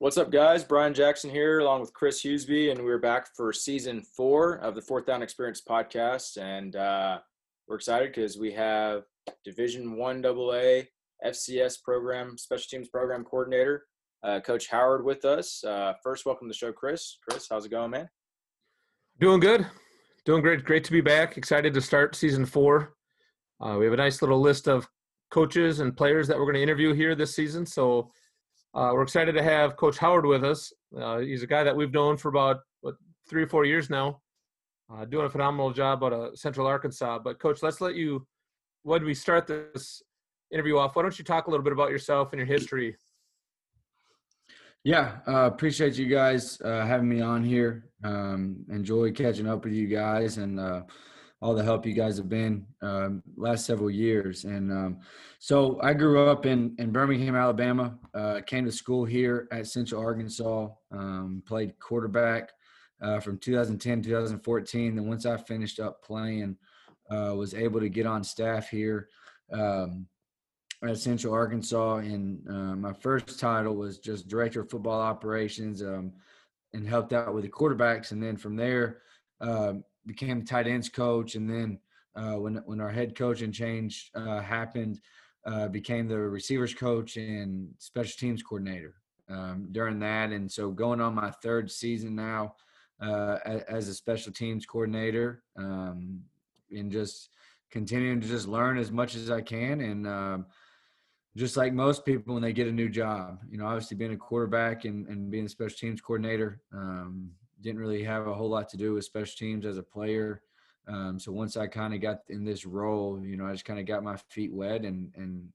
What's up, guys? Brian Jackson here, along with Chris Hughesby, and we're back for season four of the Fourth Down Experience podcast. And uh, we're excited because we have Division One AA FCS program special teams program coordinator, uh, Coach Howard, with us. Uh, first, welcome to the show, Chris. Chris, how's it going, man? Doing good, doing great. Great to be back. Excited to start season four. Uh, we have a nice little list of coaches and players that we're going to interview here this season. So uh, we're excited to have Coach Howard with us. Uh, he's a guy that we've known for about what, three or four years now, uh, doing a phenomenal job out of Central Arkansas. But Coach, let's let you. When we start this interview off, why don't you talk a little bit about yourself and your history? Yeah, uh, appreciate you guys uh, having me on here. Um, enjoy catching up with you guys and uh, all the help you guys have been um, last several years. And um, so I grew up in, in Birmingham, Alabama, uh, came to school here at Central Arkansas, um, played quarterback uh, from 2010, 2014. Then once I finished up playing, uh, was able to get on staff here um, at Central Arkansas. And uh, my first title was just director of football operations um, and helped out with the quarterbacks. And then from there, um, became tight ends coach, and then uh, when when our head coach and change uh, happened, uh, became the receivers coach and special teams coordinator um, during that. And so going on my third season now uh, as a special teams coordinator, um, and just continuing to just learn as much as I can and. Um, just like most people when they get a new job, you know, obviously being a quarterback and, and being a special teams coordinator, um, didn't really have a whole lot to do with special teams as a player. Um, so once I kind of got in this role, you know, I just kind of got my feet wet and and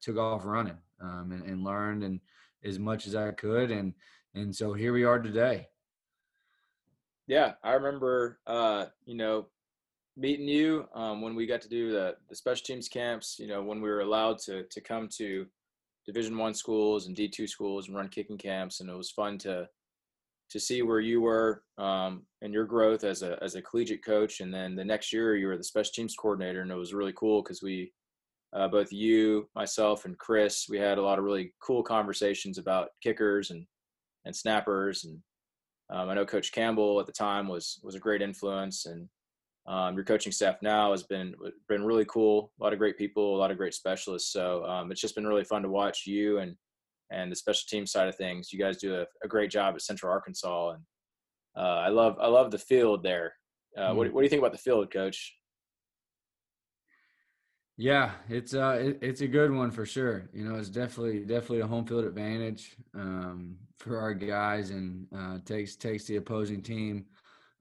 took off running um, and, and learned and as much as I could, and and so here we are today. Yeah, I remember, uh, you know, meeting you um, when we got to do the the special teams camps. You know, when we were allowed to to come to Division One schools and D two schools and run kicking camps, and it was fun to to see where you were um, and your growth as a as a collegiate coach, and then the next year you were the special teams coordinator, and it was really cool because we, uh, both you, myself, and Chris, we had a lot of really cool conversations about kickers and and snappers, and um, I know Coach Campbell at the time was was a great influence, and um, your coaching staff now has been been really cool. A lot of great people, a lot of great specialists. So um, it's just been really fun to watch you and and the special team side of things. You guys do a, a great job at Central Arkansas, and uh, I love I love the field there. Uh, mm what, what do you think about the field, Coach? Yeah, it's uh it, it's a good one for sure. You know, it's definitely definitely a home field advantage um, for our guys, and uh, takes takes the opposing team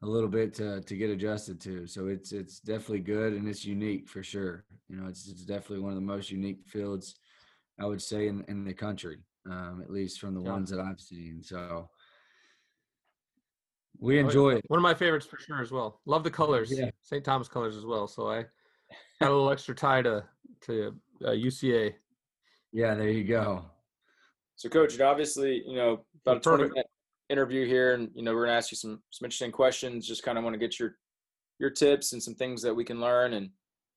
a little bit to to get adjusted to. So it's it's definitely good and it's unique for sure. You know, it's it's definitely one of the most unique fields I would say in in the country um, at least from the yeah. ones that I've seen. So we oh, enjoy it. One of my favorites for sure as well. Love the colors, yeah. St. Thomas colors as well. So I got a little extra tie to to uh, UCA. Yeah, there you go. So, coach, obviously, you know, about a twenty minute interview here, and you know, we're gonna ask you some some interesting questions. Just kind of want to get your your tips and some things that we can learn and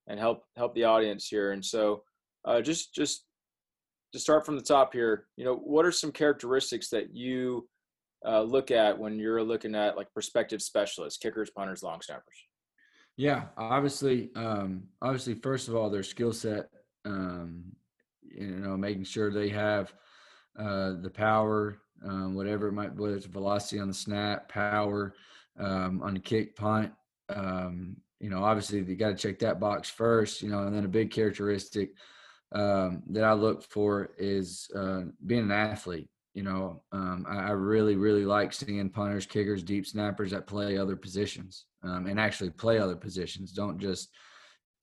and help help the audience here. And so, uh, just just to start from the top here, you know, what are some characteristics that you uh, look at when you're looking at like prospective specialists, kickers, punters, long snappers? Yeah, obviously, um, obviously, first of all, their skill set, um, you know, making sure they have uh, the power, um, whatever it might, be, whether it's velocity on the snap, power um, on the kick, punt. Um, you know, obviously, you got to check that box first. You know, and then a big characteristic um, that I look for is uh, being an athlete. You know, um, I, I, really, really like seeing punters, kickers, deep snappers that play other positions um, and actually play other positions. Don't just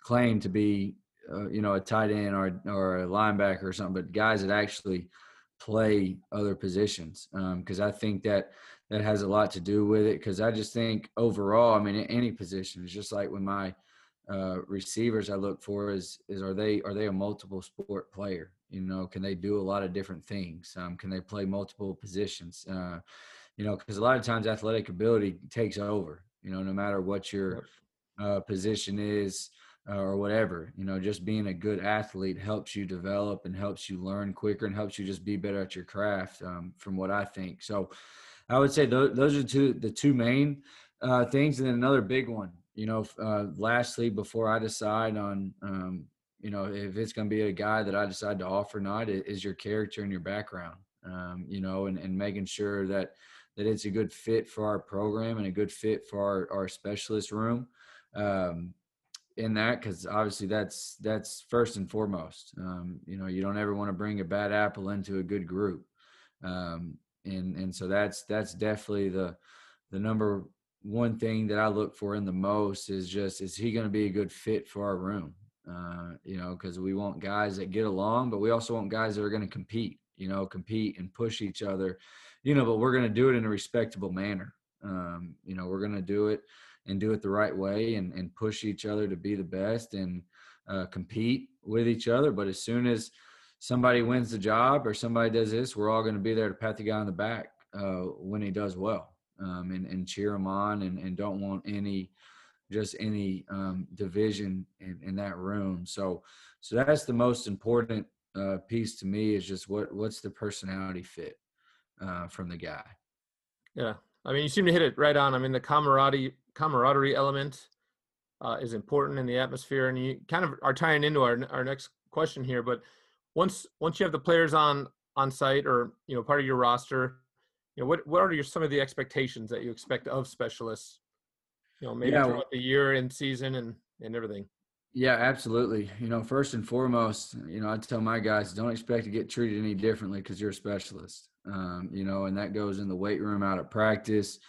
claim to be, uh, you know, a tight end or or a linebacker or something, but guys that actually play other positions. Because um, I think that that has a lot to do with it. Because I just think overall, I mean, any position is just like when my uh, receivers I look for is is are they are they a multiple sport player? You know, can they do a lot of different things? Um, can they play multiple positions? Uh, you know, because a lot of times athletic ability takes over. You know, no matter what your uh, position is, uh, or whatever. You know, just being a good athlete helps you develop and helps you learn quicker and helps you just be better at your craft. Um, from what I think, so I would say those, those are two the two main uh, things, and then another big one. You know, uh, lastly, before I decide on, um, you know, if it's going to be a guy that I decide to offer or not, is your character and your background. Um, you know, and, and making sure that that it's a good fit for our program and a good fit for our, our specialist room. Um, in that because obviously that's that's first and foremost. Um, you know, you don't ever want to bring a bad apple into a good group, um, and and so that's that's definitely the the number one thing that I look for in the most is just is he going to be a good fit for our room? Uh, you know, because we want guys that get along, but we also want guys that are going to compete. You know, compete and push each other. You know, but we're going to do it in a respectable manner. Um, you know, we're going to do it and do it the right way and, and push each other to be the best and uh, compete with each other. But as soon as somebody wins the job or somebody does this, we're all going to be there to pat the guy on the back uh, when he does well um, and, and cheer them on and, and don't want any just any um, division in, in that room. So, so that's the most important uh, piece to me is just what what's the personality fit uh, from the guy. Yeah, I mean, you seem to hit it right on. I mean, the camaraderie camaraderie element uh, is important in the atmosphere, and you kind of are tying into our our next question here. But once once you have the players on on site or you know part of your roster, you know what what are your some of the expectations that you expect of specialists? You know, maybe yeah, throughout the year and season and and everything. Yeah, absolutely. You know, first and foremost, you know, I tell my guys don't expect to get treated any differently because you're a specialist. Um, you know, and that goes in the weight room, out of practice,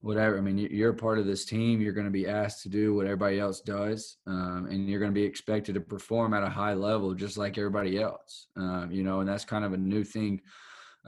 whatever. I mean, you're part of this team. You're going to be asked to do what everybody else does, um, and you're going to be expected to perform at a high level, just like everybody else. Um, you know, and that's kind of a new thing.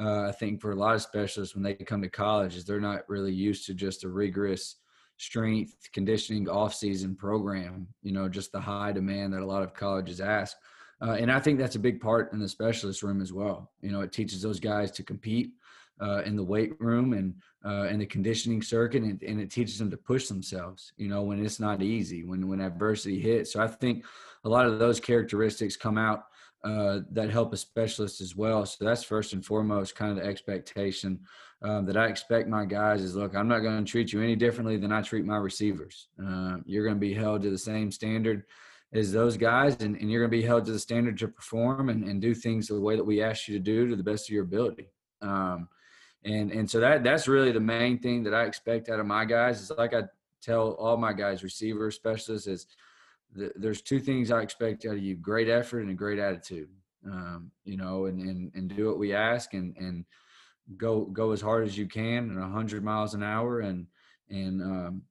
Uh, I think for a lot of specialists when they come to college, is they're not really used to just a rigorous strength conditioning off-season program. You know, just the high demand that a lot of colleges ask. Uh, and I think that's a big part in the specialist room as well. You know, it teaches those guys to compete uh, in the weight room and uh, in the conditioning circuit, and, and, it teaches them to push themselves. You know, when it's not easy, when when adversity hits. So I think a lot of those characteristics come out uh, that help a specialist as well. So that's first and foremost, kind of the expectation um, that I expect my guys is look, I'm not going to treat you any differently than I treat my receivers. Uh, you're going to be held to the same standard as those guys, and, and you're going to be held to the standard to perform and, and do things the way that we ask you to do to the best of your ability. Um, and and so that that's really the main thing that I expect out of my guys. Is like I tell all my guys, receivers, specialists, is the, there's two things I expect out of you: great effort and a great attitude. Um, you know, and, and and do what we ask, and and go go as hard as you can, and 100 miles an hour, and and um,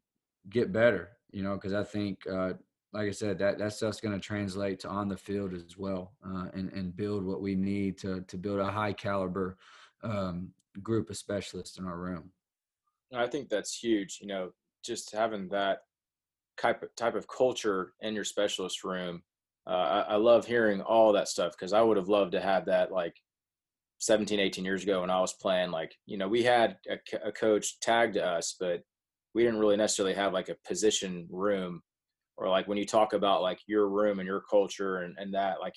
get better. You know, because I think, uh, like I said, that that stuff's going to translate to on the field as well, uh, and and build what we need to to build a high caliber um, group of specialists in our room. I think that's huge. You know, just having that type of, type of culture in your specialist room. Uh, I, I, love hearing all that stuff because I would have loved to have that like 17, 18 years ago when I was playing. Like, you know, we had a, a coach tagged to us, but we didn't really necessarily have like a position room or like when you talk about like your room and your culture and, and that, like,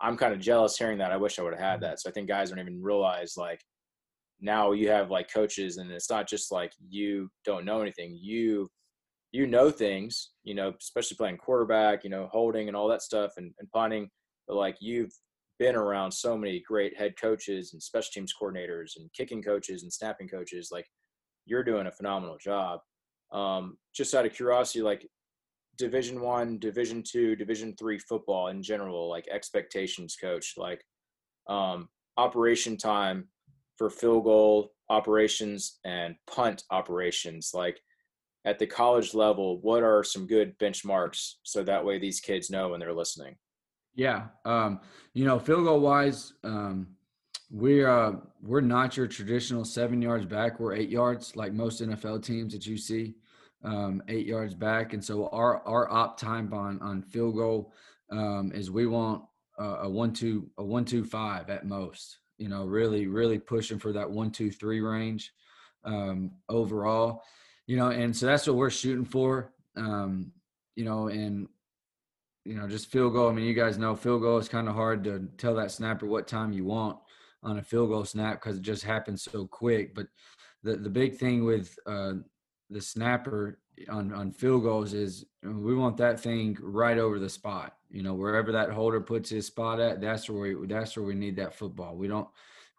I'm kind of jealous hearing that. I wish I would have had mm-hmm. that. So I think guys don't even realize like now you have like coaches and it's not just like you don't know anything you you know things you know especially playing quarterback you know holding and all that stuff and, and punting but like you've been around so many great head coaches and special teams coordinators and kicking coaches and snapping coaches like you're doing a phenomenal job. Um, just out of curiosity like division one division two division three football in general like expectations coach like um, operation time for field goal operations and punt operations like at the college level what are some good benchmarks so that way these kids know when they're listening? Yeah um, you know field goal wise um, we're uh, we're not your traditional seven yards back we're eight yards like most nfl teams that you see um, eight yards back. And so our our op time on on field goal um, is we want uh, a one two a one two five at most you know, really, really pushing for that one, two, three range um, overall, you know, and so that's what we're shooting for, um, you know, and you know, just field goal. I mean, you guys know field goal is kind of hard to tell that snapper what time you want on a field goal snap because it just happens so quick. But the the big thing with uh, the snapper on on field goals is we want that thing right over the spot. You know, wherever that holder puts his spot at, that's where we that's where we need that football. We don't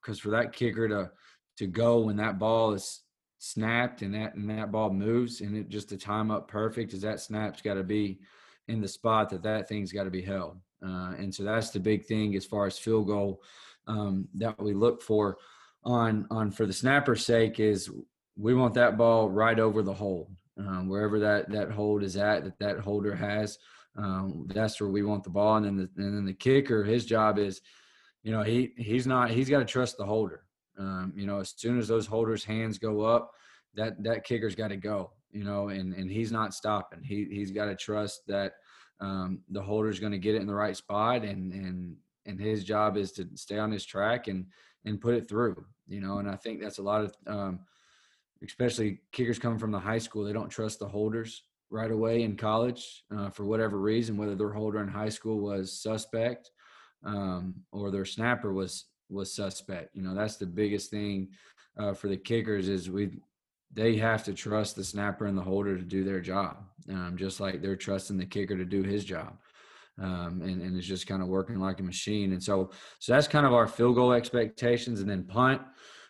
because for that kicker to to go when that ball is snapped and that and that ball moves and it just to time up perfect is that snap's got to be in the spot that that thing's got to be held. Uh, and so that's the big thing as far as field goal um, that we look for on on for the snapper's sake is we want that ball right over the hold um, wherever that that hold is at that that holder has um, that's where we want the ball and then the, and then the kicker his job is you know he he's not he's got to trust the holder um, you know as soon as those holders hands go up that that kicker's got to go you know, and and he's not stopping. He he's got to trust that um, the holder's going to get it in the right spot, and and and his job is to stay on his track and and put it through. You know, and I think that's a lot of, um, especially kickers coming from the high school. They don't trust the holders right away in college uh, for whatever reason, whether their holder in high school was suspect um, or their snapper was was suspect. You know, that's the biggest thing uh, for the kickers is we they have to trust the snapper and the holder to do their job, um, just like they're trusting the kicker to do his job. Um, and, and it's just kind of working like a machine. And so, so that's kind of our field goal expectations. And then punt,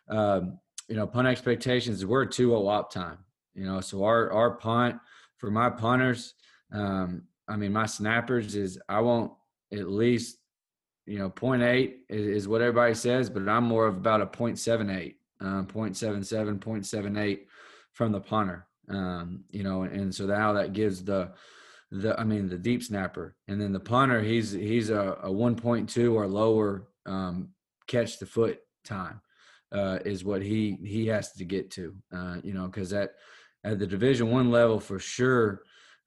um, you know, punt expectations, we're 2 0 op time, you know, so our, our punt for my punters, um, I mean, my snappers is I want at least, you know, 0.8 is, is what everybody says, but I'm more of about a 0.78 uh, 0.77, 0.78 from the punter. Um, you know, and so now that gives the the I mean the deep snapper, and then the punter he's he's a, a 1.2 or lower um, catch the foot time uh, is what he he has to get to. Uh, you know, because at at the Division One level for sure.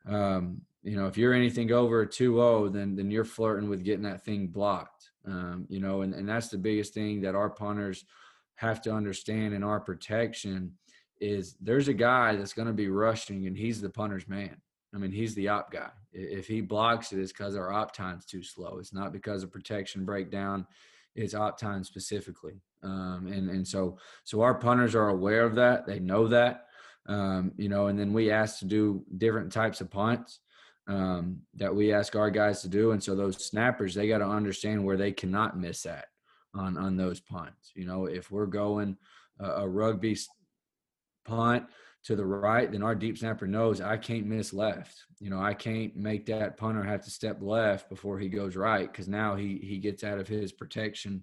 Um, you know, if you're anything over a 2-0, then then you're flirting with getting that thing blocked. Um, you know, and, and that's the biggest thing that our punters – have to understand in our protection is there's a guy that's going to be rushing and he's the punter's man. I mean, he's the op guy. If he blocks it, it's because our op time's too slow. It's not because of protection breakdown. It's op time specifically. Um, and and so so our punters are aware of that. They know that. Um, you know, and then we ask to do different types of punts um, that we ask our guys to do. And so those snappers, they got to understand where they cannot miss at on on those punts. You know, if we're going a, a rugby punt to the right, then our deep snapper knows I can't miss left. You know, I can't make that punter have to step left before he goes right because now he he gets out of his protection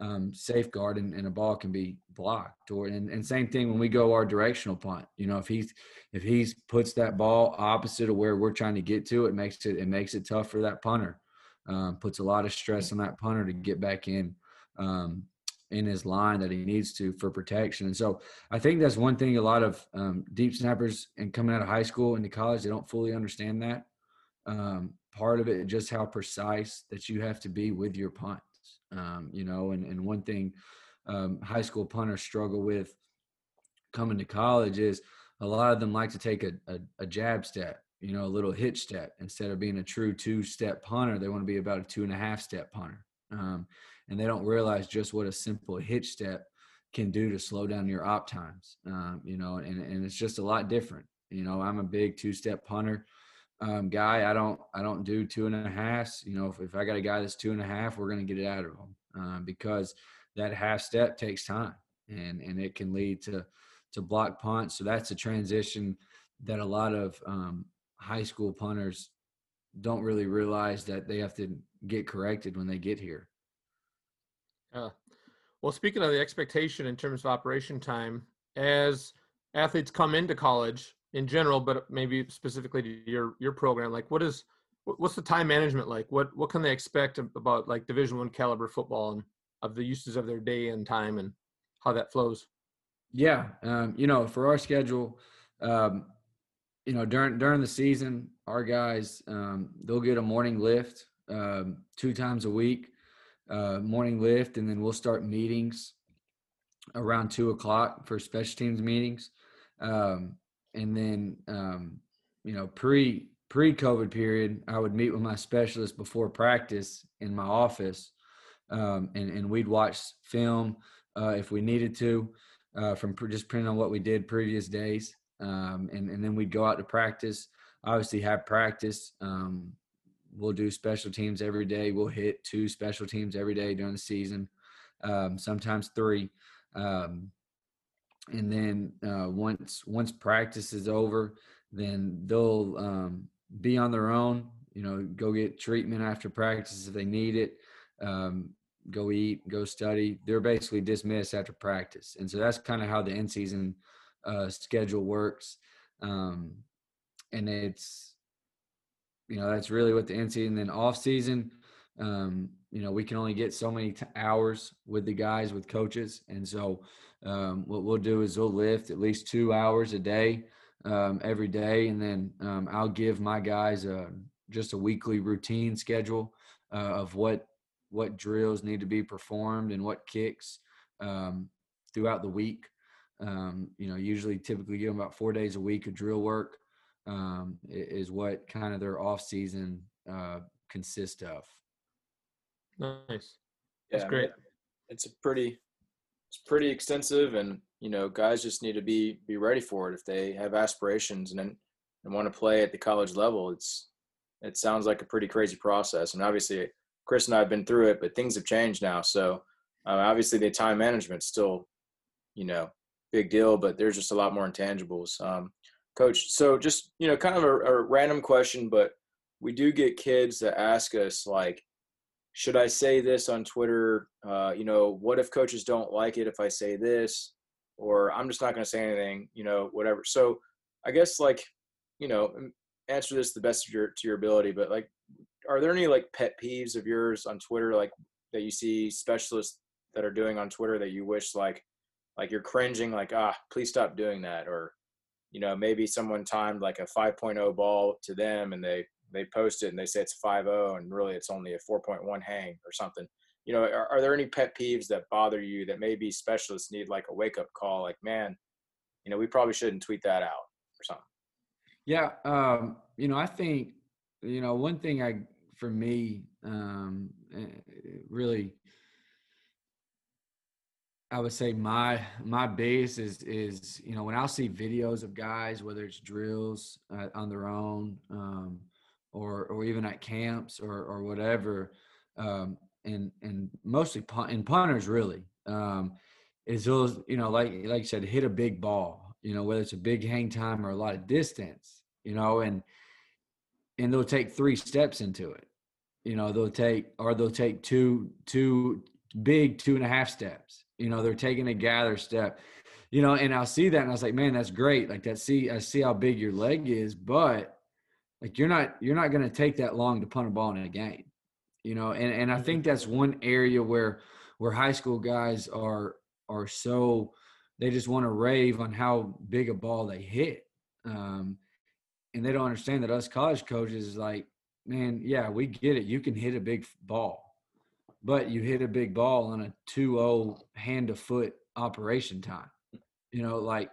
um, safeguard and, and, a ball can be blocked. Or and, and same thing when we go our directional punt. You know, if he's if he's puts that ball opposite of where we're trying to get to, it makes it it makes it tough for that punter. Um, puts a lot of stress on that punter to get back in um, in his line that he needs to for protection. And so I think that's one thing a lot of um, deep snappers and coming out of high school into college, they don't fully understand that. Um, part of it just how precise that you have to be with your punts. Um, you know, and, and one thing um, high school punters struggle with coming to college is a lot of them like to take a, a, a jab step, you know, a little hitch step instead of being a true two step punter. They want to be about a two and a half step punter. Um, and they don't realize just what a simple hitch step can do to slow down your op times. Um, you know, and, and it's just a lot different. You know, I'm a big two step punter um, guy. I don't I don't do two and a half. You know, if, if I got a guy that's two and a half, we're going to get it out of him um, because that half step takes time and and it can lead to to block punts. So that's a transition that a lot of um, high school punters don't really realize that they have to get corrected when they get here. Yeah. Well, speaking of the expectation in terms of operation time, as athletes come into college in general, but maybe specifically to your your program, like what is what's the time management like? What what can they expect about like Division One caliber football and of the uses of their day and time and how that flows? Yeah, um, you know, for our schedule, um, you know, during during the season, our guys um, they'll get a morning lift um, two times a week uh, morning lift, and then we'll start meetings around two o'clock for special teams meetings, um, and then um, you know pre pre-COVID period, I would meet with my specialist before practice in my office, um, and and we'd watch film uh, if we needed to uh, from pre- just depending on what we did previous days, um, and and then we'd go out to practice. Obviously, have practice. Um, we'll do special teams every day. We'll hit two special teams every day during the season, um, sometimes three. Um, and then uh, once once practice is over, then they'll um, be on their own. You know, go get treatment after practice if they need it. Um, go eat, go study. They're basically dismissed after practice, and so that's kind of how the in season uh, schedule works. Um, and it's you know that's really what the in season. Then off season, um, you know, we can only get so many t- hours with the guys with coaches, and so um, what we'll do is we'll lift at least two hours a day um, every day, and then um, I'll give my guys a just a weekly routine schedule uh, of what what drills need to be performed and what kicks um, throughout the week. Um, you know, usually typically give them about four days a week of drill work um, is what kind of their off season uh, consists of. Nice. That's yeah, great. It's a pretty it's pretty extensive and you know guys just need to be be ready for it if they have aspirations and and want to play at the college level. It's it sounds like a pretty crazy process and obviously chris and i have been through it but things have changed now. So uh, obviously the time management still you know big deal but there's just a lot more intangibles. Um, coach so just you know kind of a, a random question but we do get kids that ask us like should I say this on Twitter? Uh, you know, what if coaches don't like it if I say this? Or I'm just not going to say anything, you know, whatever. So I guess like, you know, answer this the best of your to your ability, but like are there any like pet peeves of yours on Twitter like that you see specialists that are doing on Twitter that you wish like like you're cringing like ah please stop doing that or you know maybe someone timed like a 5.0 ball to them and they they post it and they say it's 5.0 and really it's only a 4.1 hang or something. You know are, are, there any pet peeves that bother you that maybe specialists need like a wake up call like man you know we probably shouldn't tweet that out or something? Yeah um you know i think you know one thing i for me um eh, really I would say my my base is is you know when I'll see videos of guys whether it's drills uh, on their own um, or or even at camps or or whatever um, and and mostly punt, and punters really um, is those you know like like you said hit a big ball you know whether it's a big hang time or a lot of distance you know and and they'll take three steps into it. You know they'll take or they'll take two two big two and a half steps you know they're taking a gather step you know and i'll see that and i was like man that's great like that see i see how big your leg is but like you're not you're not going to take that long to punt a ball in a game you know and and i mm-hmm. think that's one area where where high school guys are are so they just want to rave on how big a ball they hit um and they don't understand that us college coaches is like man yeah we get it you can hit a big ball but you hit a big ball on a 2-0 hand to foot operation time you know like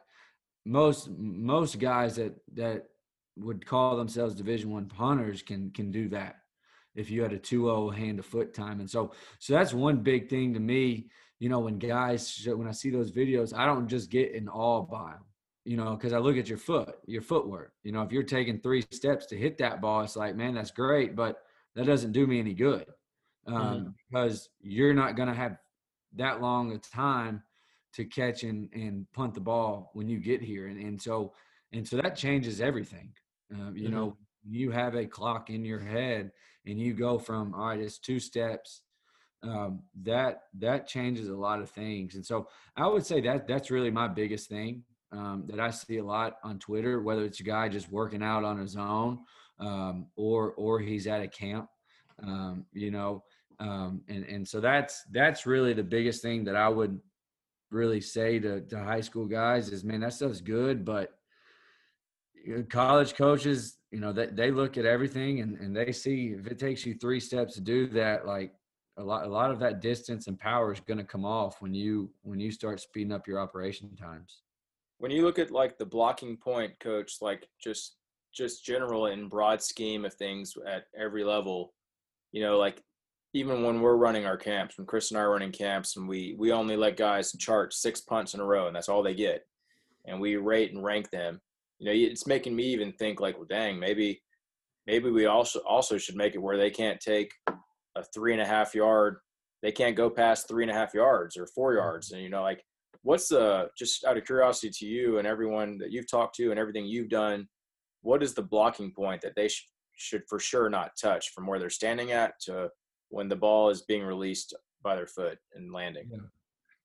most most guys that that would call themselves division one punters can can do that if you had a 2-0 hand to foot time. And so so that's one big thing to me you know when guys when i see those videos i don't just get in awe by them you know because i look at your foot your footwork. You know if you're taking three steps to hit that ball it's like man that's great but that doesn't do me any good um, mm-hmm. because you're not going to have that long a time to catch and, and punt the ball when you get here. And, and so and so that changes everything um, you mm-hmm. know, you have a clock in your head and you go from all right, it's two steps. Um, that that changes a lot of things, and so I would say that that's really my biggest thing um, that I see a lot on Twitter. Whether it's a guy just working out on his own, um, or or he's at a camp, um, you know, um, and and so that's that's really the biggest thing that I would really say to, to high school guys is man that stuff's good but Uh, college coaches, you know, they, they look at everything and, and they see if it takes you three steps to do that, like a lot, a lot of that distance and power is going to come off when you, when you start speeding up your operation times. When you look at like the blocking point coach, like just just general and broad scheme of things at every level, you know, like even when we're running our camps, when Chris and I are running camps, and we we only let guys chart six punts in a row, and that's all they get, and we rate and rank them. You know, it's making me even think like, well, dang, maybe maybe we also also should make it where they can't take a three and a half yard, they can't go past three and a half yards or four Mm-hmm. yards, and you know, like, what's the just out of curiosity to you and everyone that you've talked to and everything you've done, what is the blocking point that they sh- should for sure not touch from where they're standing at to when the ball is being released by their foot and landing.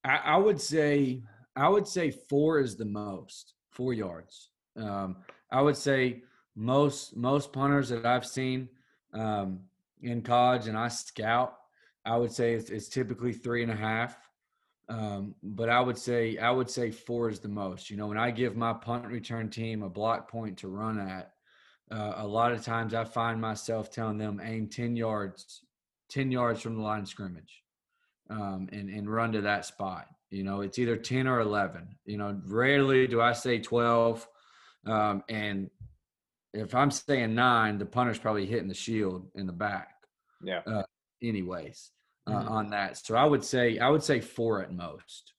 I, I would say I would say four is the most four yards. Um, I would say most most punters that I've seen um, in college and I scout, I would say it's, it's typically three and a half. Um, but I would say I would say four is the most. You know, when I give my punt return team a block point to run at, uh, a lot of times I find myself telling them aim ten yards, ten yards from the line of scrimmage um, and and run to that spot. You know, it's either ten or eleven. You know, rarely do I say twelve. Um, and if I'm saying nine, the punter's probably hitting the shield in the back, Yeah. anyways. Uh, Mhm. On that, so I would say I would say four at most.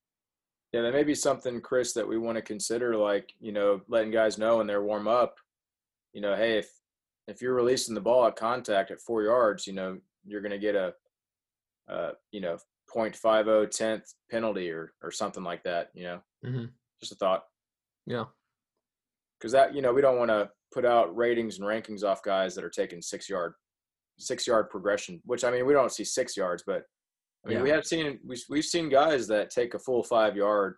Yeah, that may be something, Chris, that we want to consider, like, you know, letting guys know when they're warm up, you know, hey, if if you're releasing the ball at contact at four yards, you know, you're gonna get a uh, you know, 0.50 tenth penalty or or something like that, you know. Mhm. Just a thought. Yeah. Because that, you know, we don't want to put out ratings and rankings off guys that are taking six yard six yard progression, which I mean we don't see six yards, but I mean we have seen we we've seen guys that take a full five yard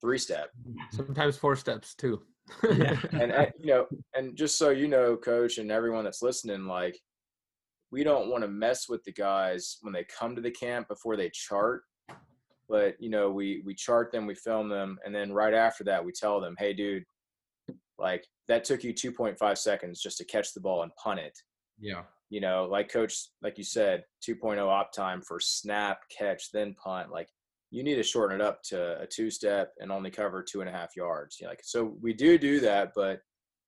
three step. Sometimes four steps too. Yeah. and uh, you know, and just so you know, coach, and everyone that's listening, like we don't want to mess with the guys when they come to the camp before they chart. But you know, we we chart them, we film them, and then right after that, we tell them, "Hey, dude, like that took you 2.5 seconds just to catch the ball and punt it." Yeah. You know, like coach, like you said, 2.0 op time for snap, catch, then punt. Like you need to shorten it up to a two step and only cover two and a half yards. You know, like so we do do that, but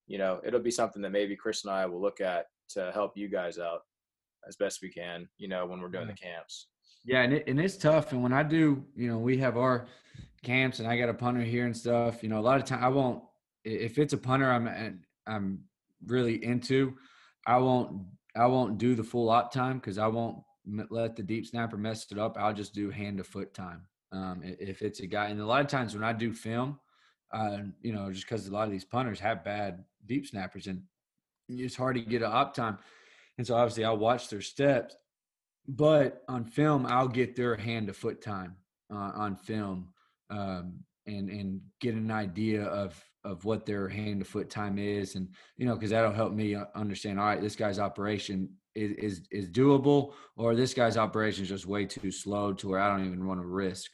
you know it'll be something that maybe Chris and I will look at to help you guys out as best we can. You know, when we're doing the camps. Yeah, and it, and it's tough. And when I do, you know, we have our camps, and I got a punter here and stuff. You know, a lot of time I won't. If it's a punter, I'm I'm really into. I won't. I won't do the full op time because I won't let the deep snapper mess it up. I'll just do hand to foot time. Um, if it's a guy, and a lot of times when I do film, uh, you know, just because a lot of these punters have bad deep snappers, and it's hard to get an op time, and so obviously I'll watch their steps but on film i'll get their hand to foot time uh, on film um, and and get an idea of of what their hand to foot time is and you know because that'll help me understand all right this guy's operation is, is is doable or this guy's operation is just way too slow to where i don't even want to risk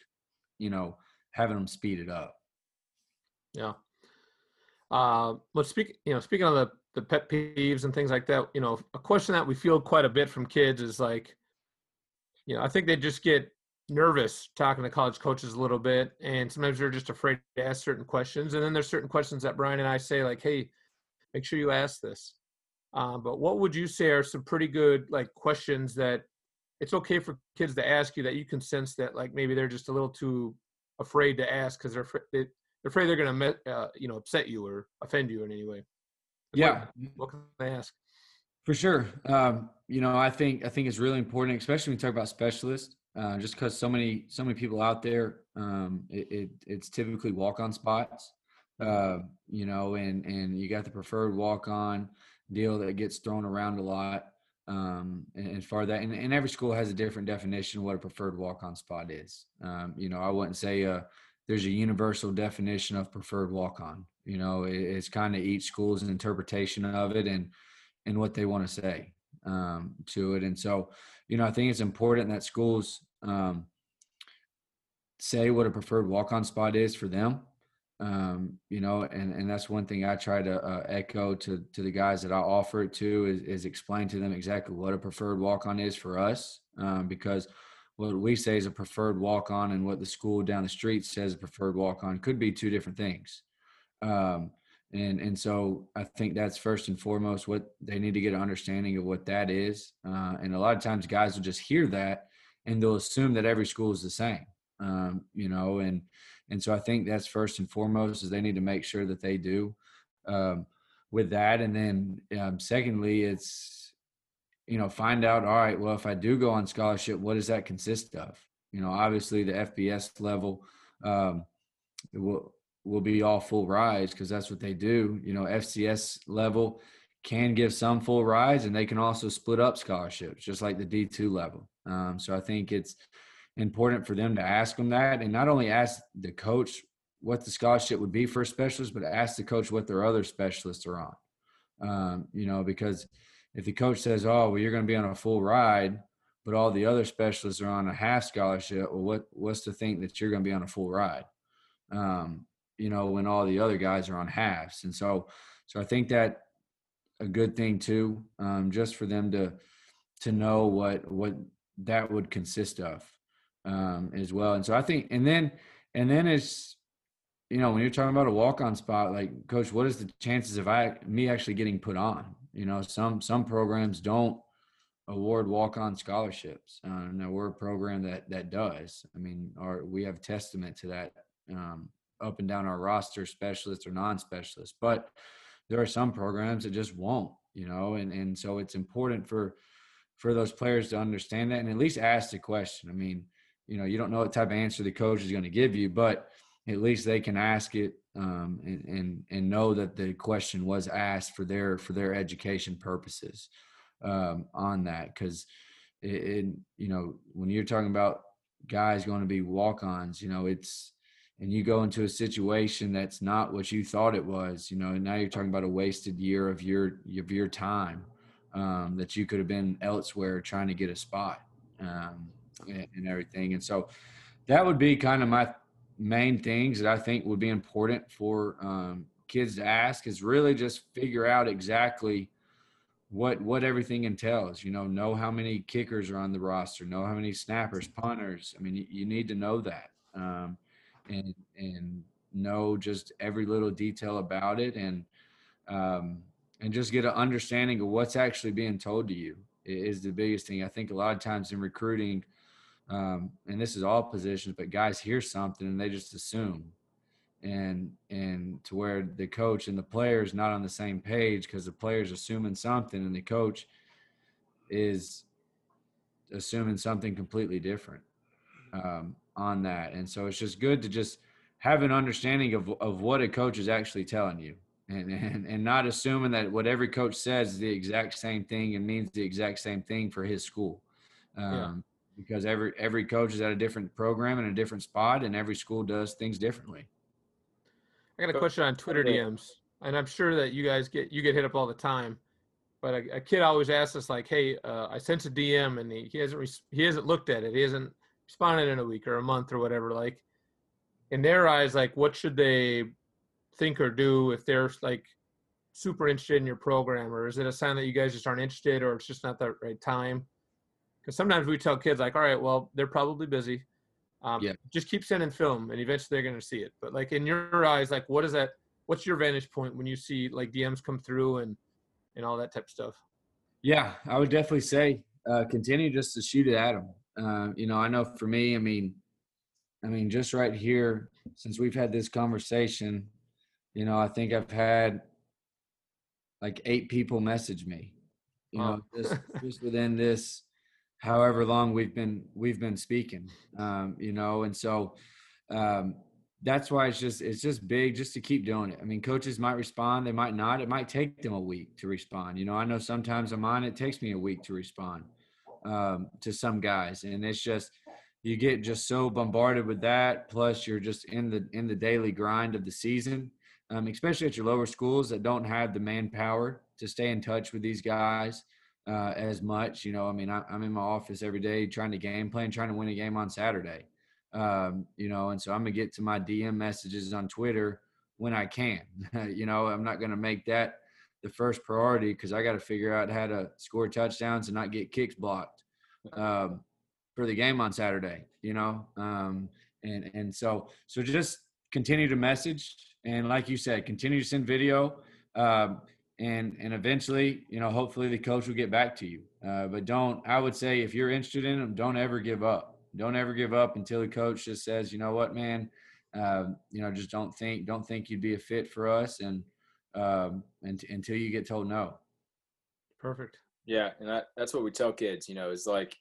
you know having them speed it up Yeah. Uh, but speak, you know, speaking of the the pet peeves and things like that, you know, a question that we feel quite a bit from kids is like, you know, I think they just get nervous talking to college coaches a little bit, and sometimes they're just afraid to ask certain questions. And then there's certain questions that Brian and I say like, hey, make sure you ask this. Um, but what would you say are some pretty good like questions that it's okay for kids to ask you that you can sense that like maybe they're just a little too afraid to ask because they're afraid they, they're afraid they're going to uh, you know upset you or offend you in any way. Yeah What, what can I ask? For sure. Um, you know, I think I think it's really important, especially when we talk about specialists, uh, just because so many so many people out there. Um, it, it it's typically walk on spots, uh, you know, and and you got the preferred walk on deal that gets thrown around a lot. Um, and as far that, and, and every school has a different definition of what a preferred walk on spot is. Um, you know, I wouldn't say uh, there's a universal definition of preferred walk on. You know, it, it's kind of each school's interpretation of it, and and what they want to say um, to it. And so, you know, I think it's important that schools um, say what a preferred walk-on spot is for them. Um, you know, and and that's one thing I try to uh, echo to to the guys that I offer it to is, is explain to them exactly what a preferred walk-on is for us, um, because what we say is a preferred walk-on and what the school down the street says a preferred walk-on could be two different things. Um, and and so I think that's first and foremost what they need to get an understanding of what that is. Uh, and a lot of times guys will just hear that and they'll assume that every school is the same, um, you know. And and so I think that's first and foremost is they need to make sure that they do um, with that. And then um, secondly, it's you know find out all right. Well, if I do go on scholarship, what does that consist of? You know, obviously the FBS level um, will will be all full rides because that's what they do. You know, FCS level can give some full rides, and they can also split up scholarships, just like the D two level. Um, so I think it's important for them to ask them that, and not only ask the coach what the scholarship would be for a specialist, but ask the coach what their other specialists are on. Um, you know, because if the coach says, "Oh, well, you're going to be on a full ride," but all the other specialists are on a half scholarship, well, what what's to think that you're going to be on a full ride? Um, you know, when all the other guys are on halves. And so, so I think that a good thing too, um, just for them to to know what what that would consist of um, as well. And so I think, and then and then it's you know when you're talking about a walk on spot, like coach, what is the chances of I me actually getting put on? You know, some some programs don't award walk on scholarships. Uh, now we're a program that that does. I mean, our we have testament to that um, up and down our roster, specialists or non-specialists. But there are some programs that just won't, you know, and and so it's important for for those players to understand that and at least ask the question. I mean, you know, you don't know what type of answer the coach is going to give you, but at least they can ask it um, and and and know that the question was asked for their for their education purposes um, on that because it, it, you know when you're talking about guys going to be walk-ons, you know, it's and you go into a situation that's not what you thought it was, you know, and now you're talking about a wasted year of your of your time um, that you could have been elsewhere trying to get a spot um, and, and, everything. And so that would be kind of my main things that I think would be important for um, kids to ask is really just figure out exactly what what everything entails. You know, know how many kickers are on the roster, know how many snappers, punters. I mean, you, you need to know that. Um, and and know just every little detail about it and um, and just get an understanding of what's actually being told to you is the biggest thing. I think a lot of times in recruiting, um, and this is all positions, but guys hear something and they just assume, and and to where the coach and the player is not on the same page because the player's assuming something and the coach is assuming something completely different. Um, on that. And so it's just good to just have an understanding of, of what a coach is actually telling you and, and, and not assuming that what every coach says is the exact same thing and means the exact same thing for his school. Um, yeah. Because every every coach is at a different program and a different spot, and every school does things differently. I got a question on Twitter DMs, and I'm sure that you guys get you get hit up all the time. But a, a kid always asks us like, "Hey, uh, I sent a DM and he, he hasn't he hasn't looked at it. He hasn't responded in a week or a month or whatever like in their eyes like what should they think or do if they're like super interested in your program or is it a sign that you guys just aren't interested or it's just not the right time? Because sometimes we tell kids like all right well they're probably busy. Um, yeah. just keep sending film and eventually they're going to see it. But like in your eyes like what is that what's your vantage point when you see like dms come through and and all that type of stuff? Yeah i would definitely say uh, continue just to shoot it at them uh, you know, I know for me, I mean, I mean, just right here, since we've had this conversation, you know, I think I've had like eight people message me, you know, just, just within this, however long we've been, we've been speaking, um, you know, and so, um, that's why it's just it's just big just to keep doing it. I mean, coaches might respond, they might not. It might take them a week to respond. You know, I know sometimes I'm on it takes me a week to respond um, to some guys, and it's just you get just so bombarded with that. Plus, you're just in the in the daily grind of the season, um, especially at your lower schools that don't have the manpower to stay in touch with these guys uh, as much. You know, I mean, I, am in my office every day trying to game plan, trying to win a game on Saturday. Um, you know, and so I'm gonna get to my DM messages on Twitter when I can. you know, I'm not gonna make that the first priority because I got to figure out how to score touchdowns and not get kicks blocked um, for the game on Saturday. You know, um, and and so so just continue to message and like you said, continue to send video. Um, and and eventually, you know, hopefully the coach will get back to you. Uh, but don't. I would say if you're interested in them, don't ever give up. Don't ever give up until the coach just says, you know what, man, uh, you know, just don't think don't think you'd be a fit for us, and um, and, until you get told no. Perfect. Yeah, and that, that's what we tell kids. You know, is like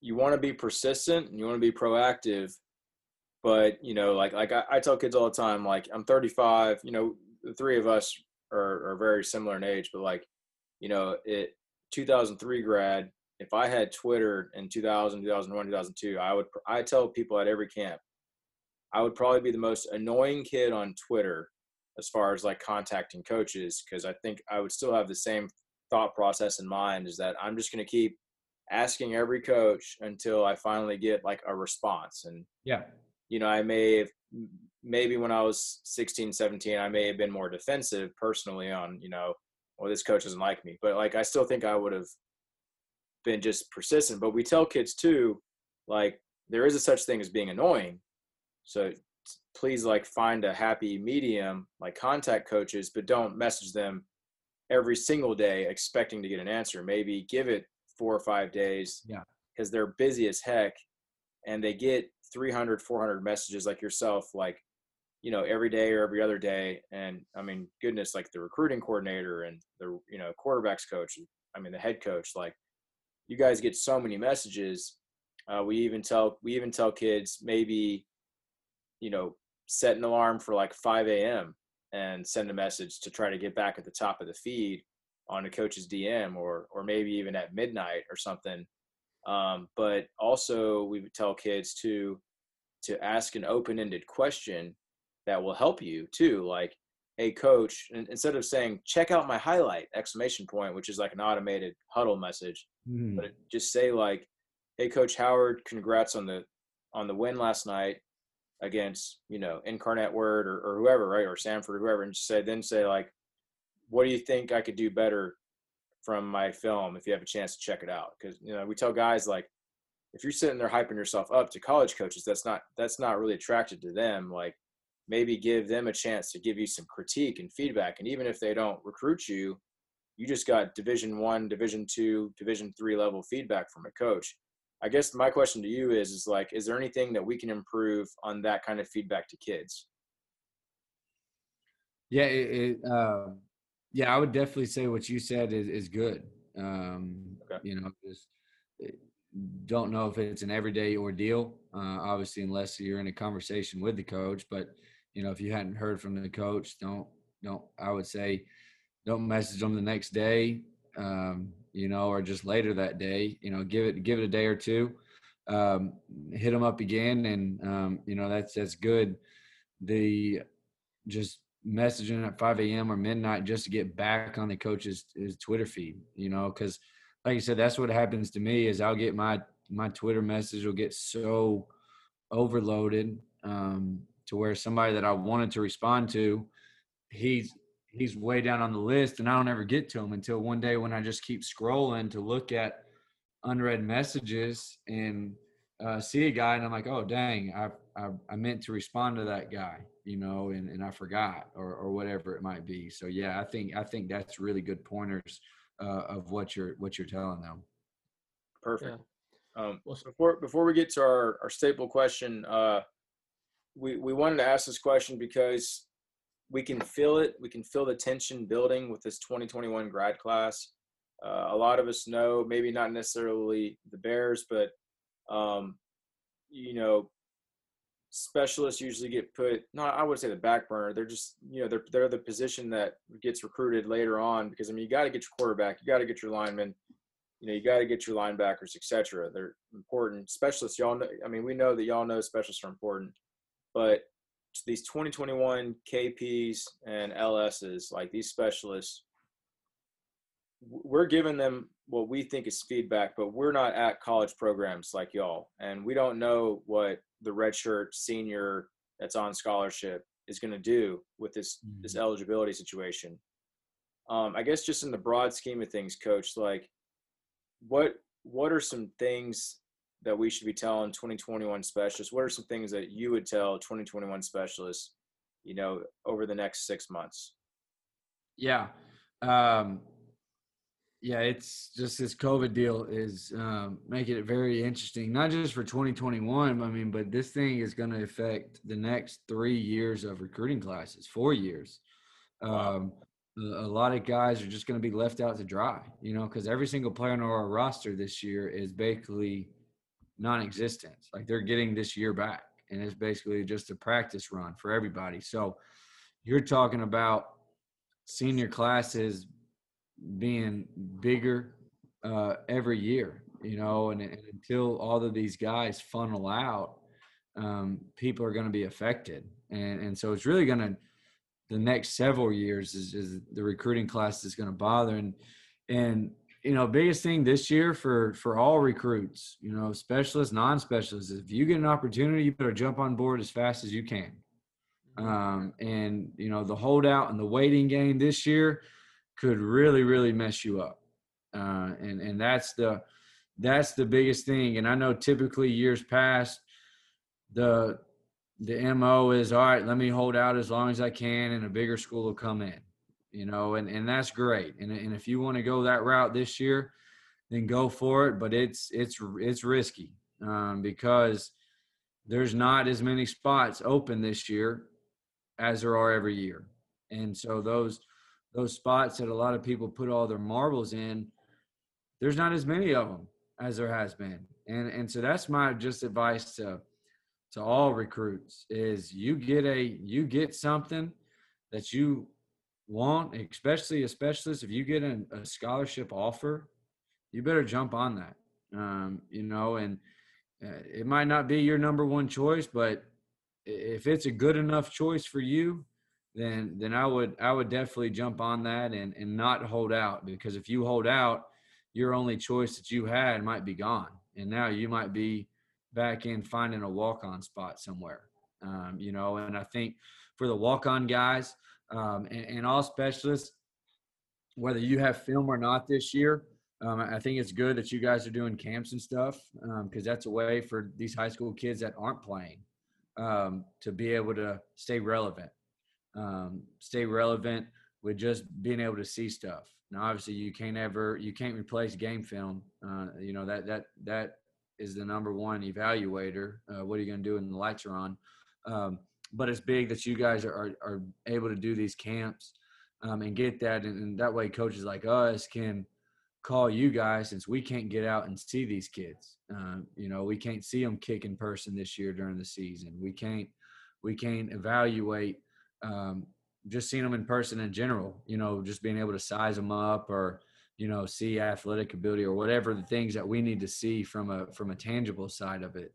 you want to be persistent and you want to be proactive, but you know, like like I, I tell kids all the time, like I'm 35. You know, the three of us are, are very similar in age, but like, you know, it 2003 grad. If I had Twitter in 2000, 2001, 2002, I would I tell people at every camp, I would probably be the most annoying kid on Twitter as far as like contacting coaches because I think I would still have the same thought process in mind is that I'm just going to keep asking every coach until I finally get like a response and yeah you know I may have maybe when I was 16, 17, I may have been more defensive personally on, you know, well, this coach doesn't like me. But like, I still think I would have been just persistent. But we tell kids too, like, there is a such thing as being annoying. So please, like, find a happy medium, like, contact coaches, but don't message them every single day expecting to get an answer. Maybe give it four or five days. Yeah. Because they're busy as heck and they get 300 400 messages like yourself like you know every day or every other day. And i mean goodness like the recruiting coordinator and the you know quarterbacks coach i mean the head coach like you guys get so many messages. Uh, we even tell we even tell kids maybe you know set an alarm for like 5 a.m and send a message to try to get back at the top of the feed on a coach's dm or or maybe even at midnight or something um, but also we would tell kids to to ask an open-ended question that will help you too like hey coach instead of saying check out my highlight exclamation point which is like an automated Hudl message mm. but just say like hey coach howard congrats on the on the win last night against you know incarnate word or, or whoever right or Samford or whoever and just say then say like what do you think i could do better from my film if you have a chance to check it out because you know we tell guys like if you're sitting there hyping yourself up to college coaches that's not that's not really attracted to them like maybe give them a chance to give you some critique and feedback and even if they don't recruit you you just got division one division two division three level feedback from a coach. I guess my question to you is is like is there anything that we can improve on that kind of feedback to kids? Yeah it, it uh, yeah i would definitely say what you said is, is good um, okay. you know just eh, don't know if it's an everyday ordeal uh, obviously unless you're in a conversation with the coach but you know, if you hadn't heard from the coach, don't don't I would say don't message them the next day, um, you know, or just later that day. You know, give it give it a day or two, um, hit them up again, and um, you know that's that's good. The just messaging at 5 a.m. or midnight just to get back on the coach's Twitter feed, you know, because like you said, that's what happens to me is I'll get my my Twitter message will get so overloaded um, to where somebody that I wanted to respond to, he's he's way down on the list, and I don't ever get to him until one day when I just keep scrolling to look at unread messages and uh, see a guy, and I'm like, oh dang, I, I I meant to respond to that guy, you know, and and I forgot or or whatever it might be. So yeah, I think I think that's really good pointers uh, of what you're what you're telling them. Perfect. Yeah. Um, well, before before we get to our, our staple question, uh, we, we wanted to ask this question because we can feel it. We can feel the tension building with this 2021 grad class. Uh, a lot of us know, maybe not necessarily the Bears, but um, you know, specialists usually get put. Not, I would say the back burner. They're just, you know, they're they're the position that gets recruited later on because I mean, you got to get your quarterback, you got to get your lineman, you know, you got to get your linebackers, etc. They're important. Specialists, y'all know. I mean, we know that y'all know specialists are important but these 2021 KPs and LSs, like these specialists, we're giving them what we think is feedback, but we're not at college programs like y'all, and we don't know what the redshirt senior that's on scholarship is going to do with this mm-hmm. this eligibility situation. Um, I guess just in the broad scheme of things, coach, like what what are some things that we should be telling 2021 specialists? What are some things that you would tell 2021 specialists you know, over the next six months? Yeah. Um, yeah, it's just this COVID deal is um, making it very interesting, not just for 2021. I mean, but this thing is going to affect the next three years of recruiting classes, four years. Um, a lot of guys are just going to be left out to dry, you know, because every single player on our roster this year is basically non-existent. Like they're getting this year back, and it's basically just a practice run for everybody. So you're talking about senior classes being bigger uh, every year, you know, and, and, until all of these guys funnel out, um, people are going to be affected. And, and so it's really going to, the next several years is, is the recruiting class is going to bother. And, and, you know, biggest thing this year for, for all recruits, you know, specialists, non-specialists, if you get an opportunity, you better jump on board as fast as you can. Um, and, you know, the holdout and the waiting game this year, could really really mess you up. Uh, and and that's the that's the biggest thing. And i know typically years past the the mo is all right let me hold out as long as i can and a bigger school will come in you know and and that's great. And, and if you want to go that route this year then go for it. But it's it's it's risky um, because there's not as many spots open this year as there are every year. And so those those spots that a lot of people put all their marbles in, there's not as many of them as there has been. And and so that's my just advice to to all recruits is you get a you get something that you want, especially a specialist. If you get a, a scholarship offer, you better jump on that. Um, you know, and uh, it might not be your number one choice, but if it's a good enough choice for you, then then I would I would definitely jump on that and and not hold out because if you hold out, your only choice that you had might be gone, and now you might be back in finding a walk on spot somewhere. Um, you know, and I think for the walk on guys um, and, and, all specialists, whether you have film or not this year. Um, I think it's good that you guys are doing camps and stuff because um, that's a way for these high school kids that aren't playing um, to be able to stay relevant um, stay relevant with just being able to see stuff. Now, obviously, you can't ever you can't replace game film. Uh, you know that that that is the number one evaluator. Uh, what are you going to do when the lights are on? Um, but it's big that you guys are are, are able to do these camps um, and get that, and, and, that way coaches like us can call you guys since we can't get out and see these kids. Uh, you know, we can't see them kick in person this year during the season. We can't we can't evaluate um, just seeing them in person in general, you know, just being able to size them up or, you know, see athletic ability or whatever the things that we need to see from a from a tangible side of it.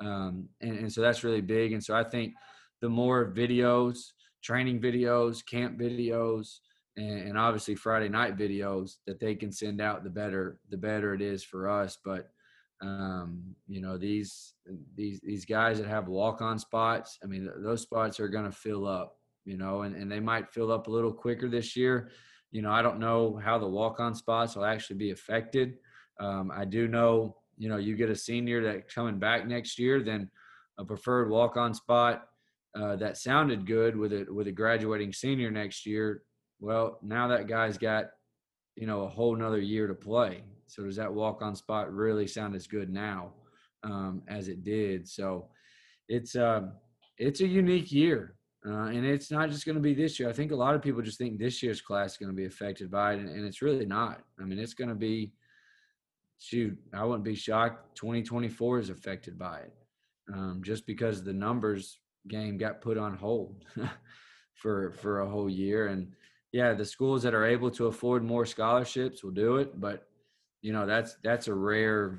Um, and, and so that's really big. And so I think the more videos, training videos, camp videos, and, and obviously Friday night videos that they can send out, the better the better it is for us. But um, you know these these these guys that have walk on spots. I mean, those spots are going to fill up you know, and, and they might fill up a little quicker this year. You know, I don't know how the walk on spots will actually be affected. Um, I do know, you know, you get a senior that coming back next year, then a preferred walk on spot uh, that sounded good with a with a graduating senior next year. Well, now that guy's got, you know, a whole nother year to play. So does that walk on spot really sound as good now um, as it did? So it's um, it's a unique year. Uh, and it's not just going to be this year. I think a lot of people just think this year's class is going to be affected by it, and, and it's really not. I mean, it's going to be, shoot, I wouldn't be shocked. 2024 is affected by it, um, just because the numbers game got put on hold for for a whole year. And yeah, the schools that are able to afford more scholarships will do it, but you know that's that's a rare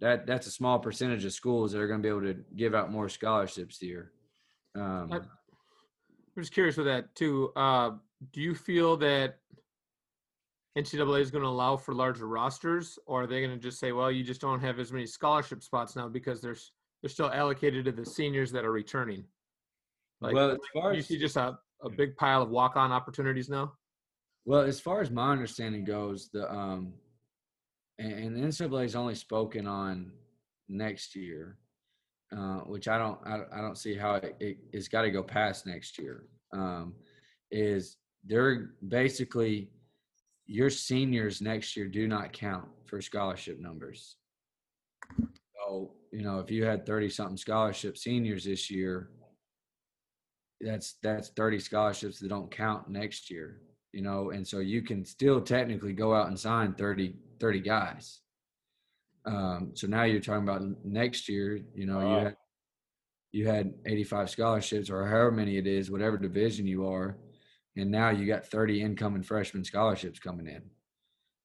that that's a small percentage of schools that are going to be able to give out more scholarships here. Um, I'm just curious with that too. Uh, do you feel that NCAA is going to allow for larger rosters, or are they going to just say, well, you just don't have as many scholarship spots now because there's they're still allocated to the seniors that are returning? Like, well, as far as, you see just a, a big pile of walk-on opportunities now. Well, as far as my understanding goes, the um, and, and the NCAA has only spoken on next year. Uh, which I don't I, I don't see how it, it, has got to go past next year. Um, is they're basically your seniors next year do not count for scholarship numbers. So, you know, if you had 30 something scholarship seniors this year, that's that's 30 scholarships that don't count next year, you know, and so you can still technically go out and sign 30 30 guys. Um, so now you're talking about next year, you know, you had you had 85 scholarships or however many it is, whatever division you are, and now you got 30 incoming freshman scholarships coming in.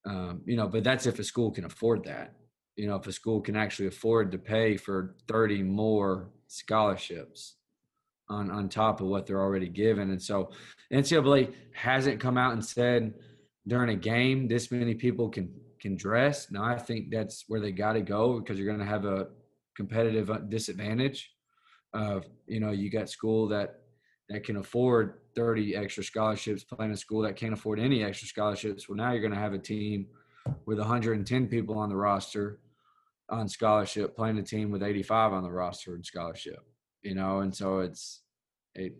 Um, you know, but that's if a school can afford that. You know, if a school can actually afford to pay for 30 more scholarships on on top of what they're already given. And so NCAA hasn't come out and said during a game this many people can can dress. Now I think that's where they got to go because you're going to have a competitive uh, disadvantage. Of you know, you got school that that can afford 30 extra scholarships playing a school that can't afford any extra scholarships. Well, now you're going to have a team with 110 people on the roster on scholarship playing a team with 85 on the roster in scholarship. You know, and so it's it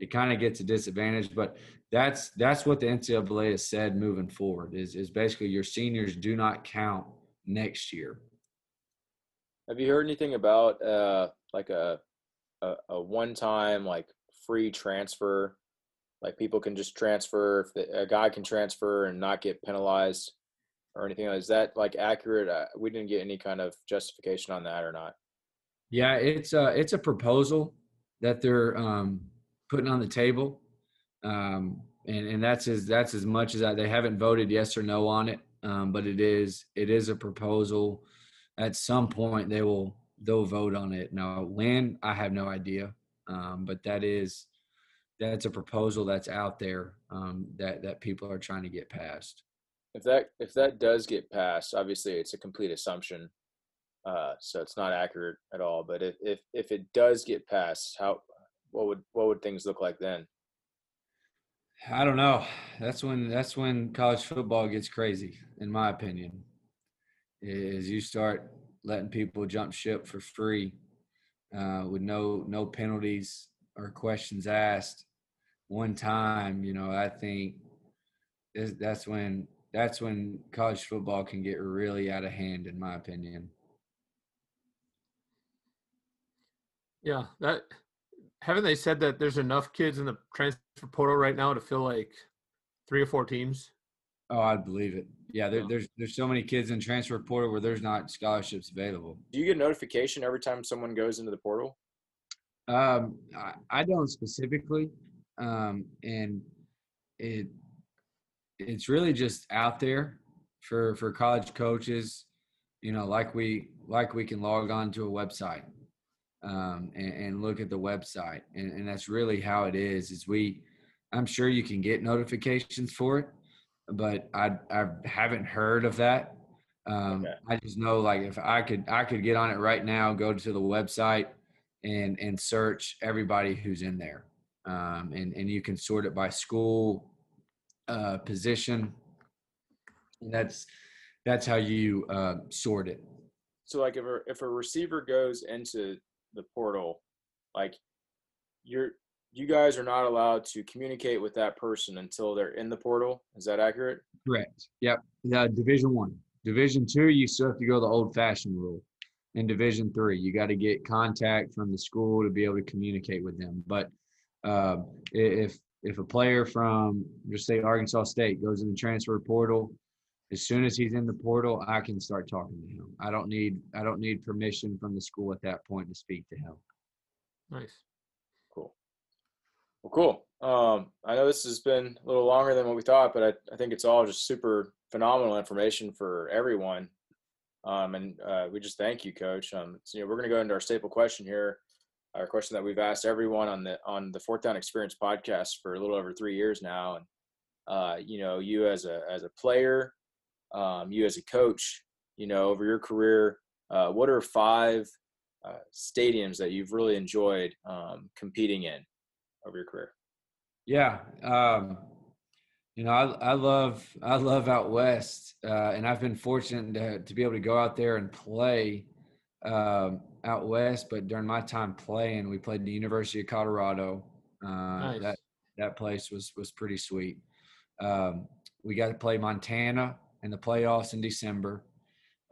it kind of gets a disadvantage, but that's that's what the NCAA has said moving forward is is basically your seniors do not count next year. Have you heard anything about uh like a a, a one time like free transfer? Like people can just transfer if the, a guy can transfer and not get penalized or anything. Is that like accurate? Uh, we didn't get any kind of justification on that or not. Yeah, it's a it's a proposal that they're um, putting on the table, um, and and that's as that's as much as that. They haven't voted yes or no on it, um, but it is it is a proposal. At some point, they will they'll vote on it. Now, when I have no idea, um, but that is that's a proposal that's out there um, that that people are trying to get passed. If that if that does get passed, obviously it's a complete assumption, uh, so it's not accurate at all. But if, if if it does get passed, how what would what would things look like then? I don't know. That's when that's when college football gets crazy, in my opinion. Is you start letting people jump ship for free uh, with no no penalties or questions asked one time. You know, I think that's when that's when college football can get really out of hand, in my opinion. Yeah, that haven't they said that there's enough kids in the transfer portal right now to fill like three or four teams? Oh, I'd believe it. Yeah, there, there's there's so many kids in transfer portal where there's not scholarships available. Do you get notification every time someone goes into the portal? Um, I, I don't specifically, um, and it it's really just out there for for college coaches. You know, like we like we can log on to a website um, and, and, look at the website, and, and that's really how it is. Is we, I'm sure you can get notifications for it, but I I haven't heard of that. Um, okay. I just know like if I could I could get on it right now, go to the website and and search everybody who's in there, um, and and you can sort it by school, uh, position. And that's that's how you uh, sort it. So like if a if a receiver goes into the portal, like you're you guys are not allowed to communicate with that person until they're in the portal. Is that accurate? Correct. Yep. Uh, division one. Division two, you still have to go the old fashioned rule. In Division three, you got to get contact from the school to be able to communicate with them. But uh, if if a player from just say Arkansas State goes in the transfer portal, as soon as he's in the portal, I can start talking to him. I don't need I don't need permission from the school at that point to speak to him. Nice. Cool. Well, cool. Um, I know this has been a little longer than what we thought, but I, I think it's all just super phenomenal information for everyone. Um, and uh, we just thank you, Coach. Um, so, you know, we're going to go into our staple question here, our question that we've asked everyone on the on the Fourth Down Experience podcast for a little over three years now. And uh, you know, you as a as a player, um, you as a coach, you know, over your career, uh, what are five uh, stadiums that you've really enjoyed um, competing in? over your career? Yeah, um, you know, I, I love I love out west, uh, and I've been fortunate to, to be able to go out there and play um, out west, but during my time playing, we played the University of Colorado. Uh, Nice. That that place was was pretty sweet. Um, we got to play Montana in the playoffs in December,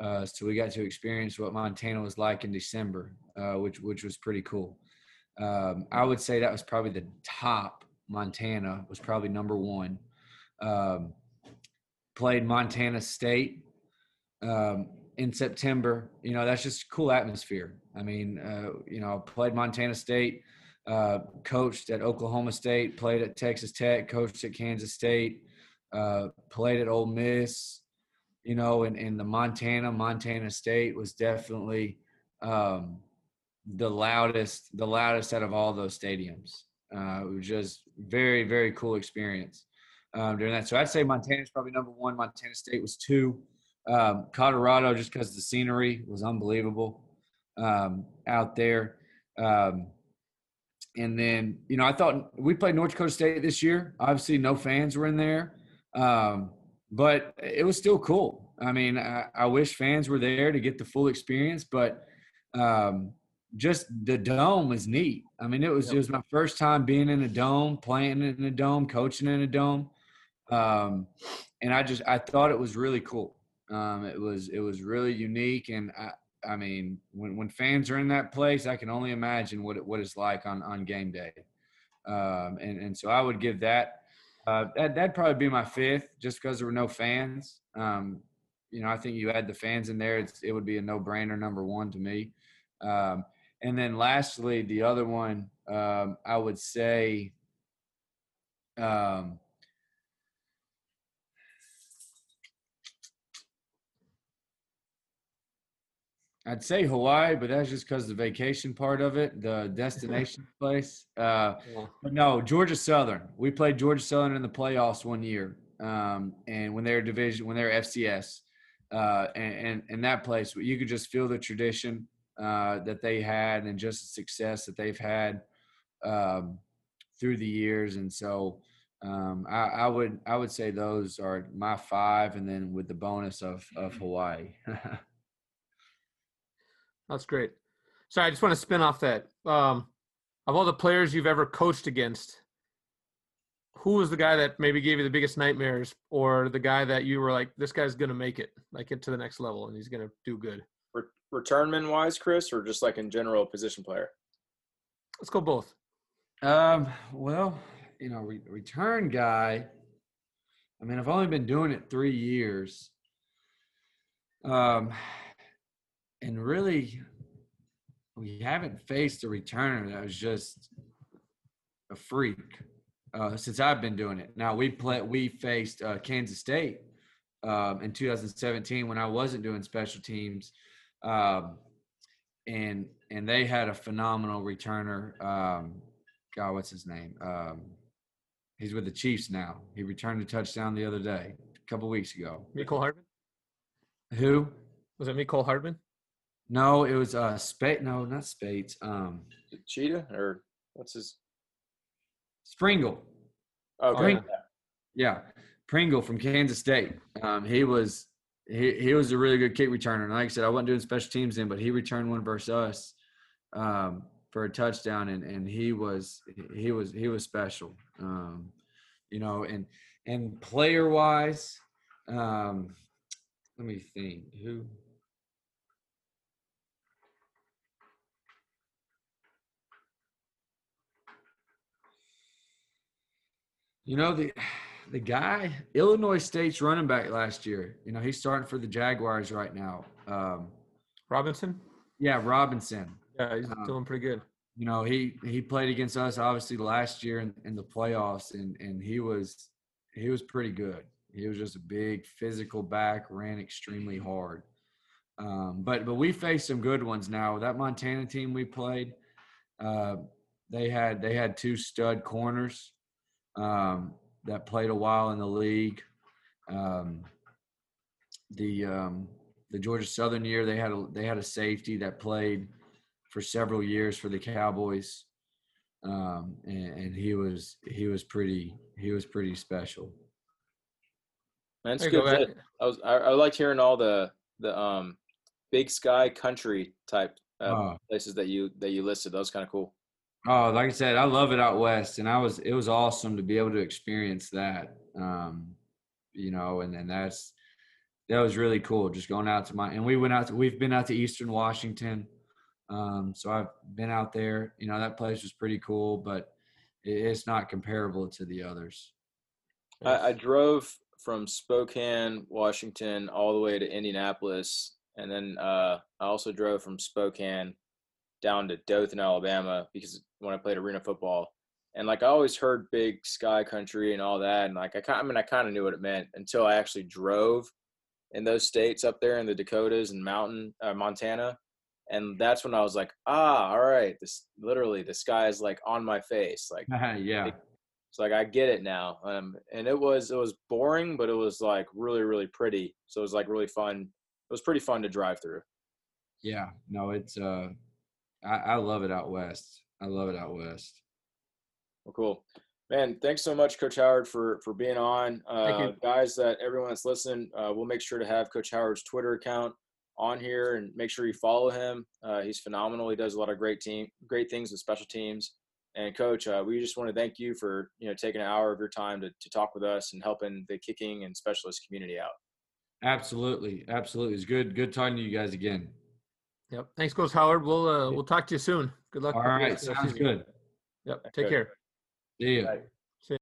uh, so we got to experience what Montana was like in December, uh, which which was pretty cool. Um, I would say that was probably the top. Montana was probably number one. Um, played Montana State um, in September. You know, that's just cool atmosphere. I mean, uh, you know, played Montana State, uh, coached at Oklahoma State, played at Texas Tech, coached at Kansas State, uh, played at Ole Miss. You know, and in the Montana, Montana State was definitely um, the loudest, the loudest out of all those stadiums. Uh, it was just very, very cool experience um, during that. So I'd say Montana's probably number one. Montana State was two. Um, Colorado, just because the scenery was unbelievable um, out there. Um, and then, you know, I thought we played North Dakota State this year. Obviously, no fans were in there, um, but it was still cool. I mean, I, I wish fans were there to get the full experience, but um, just the dome was neat. I mean, it was Yep. it was my first time being in a dome, playing in a dome, coaching in a dome, um, and I just I thought it was really cool. Um, it was it was really unique, and I I mean, when when fans are in that place, I can only imagine what it, what it's like on on game day. Um, and and so I would give that. Uh, that that'd probably be my fifth, just because there were no fans. Um, you know, I think you add the fans in there, it would be a no brainer number one to me. Um, and then lastly, the other one, um, I would say, um, I'd say Hawaii, but that's just because the vacation part of it, the destination place. Uh, but no, Georgia Southern. We played Georgia Southern in the playoffs one year, um, and when they're division, when they're FCS, uh, and, and and that place, you could just feel the tradition uh, that they had, and just the success that they've had um, through the years. And so, um, I, I would I would say those are my five, and then with the bonus of of Hawaii. That's great. So I just want to spin off that. Um, of all the players you've ever coached against, who was the guy that maybe gave you the biggest nightmares, or the guy that you were like, this guy's gonna make it, like get to the next level, and he's gonna do good? Re- returnman wise, Chris, or just like in general position player? Let's go both. Um, well, you know, re- return guy. I mean, I've only been doing it three years. Um, and really, we haven't faced a returner that was just a freak uh, since I've been doing it. Now we play, we faced uh, Kansas State um, in 2017 when I wasn't doing special teams, um, and and they had a phenomenal returner. Um, God, what's his name? Um, he's with the Chiefs now. He returned a touchdown the other day, a couple weeks ago. Mecole Hardman? Who? Was it Mecole Hardman? No, it was uh Spate. No, not Spates. Um, Cheetah or what's his? Springle. Okay. Pring- Yeah, Pringle from Kansas State. Um, he was he he was a really good kick returner. And like I said, I wasn't doing special teams then, but he returned one versus us um, for a touchdown, and and he was he was he was special. Um, you know, and and player wise, um, let me think who. You know the the guy Illinois State's running back last year. You know he's starting for the Jaguars right now. Um, Robinson? yeah, Robinson. Yeah, he's Um, doing pretty good. You know he he played against us obviously last year in, in the playoffs, and and he was he was pretty good. He was just a big physical back, ran extremely hard. Um, but but we faced some good ones now. That Montana team we played, uh, they had they had two stud corners um, that played a while in the league. Um, the um, the Georgia Southern year they had a they had a safety that played for several years for the Cowboys, um, and, and he was he was pretty he was pretty special. That's There good. go, that- I was I, I liked hearing all the the um Big Sky Country type uh, Oh. places that you that you listed. That was kind of cool. Oh, like I said, I love it out west, and I was it was awesome to be able to experience that. Um, you know, and and that's that was really cool. Just going out to my and we went out to we've been out to Eastern Washington, um, so I've been out there. You know, that place was pretty cool, but it, it's not comparable to the others. I, I drove from Spokane, Washington, all the way to Indianapolis, and then uh, I also drove from Spokane down to Dothan, Alabama, because when I played arena football, and like I always heard Big Sky Country and all that, and like I, kind, I mean, I kind of knew what it meant until I actually drove in those states up there in the Dakotas and Mountain, uh, Montana, and that's when I was like, ah, all right, this literally the sky is like on my face, like yeah, it's like I get it now. Um, and it was it was boring, but it was like really really pretty. So it was like really fun. It was pretty fun to drive through. yeah. No, it's uh, I, I love it out west. I love it out west. Well, cool, man. Thanks so much, Coach Howard, for for being on. Uh, you. Guys, that everyone that's listening, uh, we'll make sure to have Coach Howard's Twitter account on here and make sure you follow him. Uh, he's phenomenal. He does a lot of great team, great things with special teams. And coach, uh, we just want to thank you for you know taking an hour of your time to, to talk with us and helping the kicking and specialist community out. Absolutely, absolutely. It's good. Good talking to you guys again. Yep. Thanks, Coach Howard. We'll uh, we'll talk to you soon. Good luck. All with the right, rest of the sounds good. Yep. Take Coach. care. See you. Bye.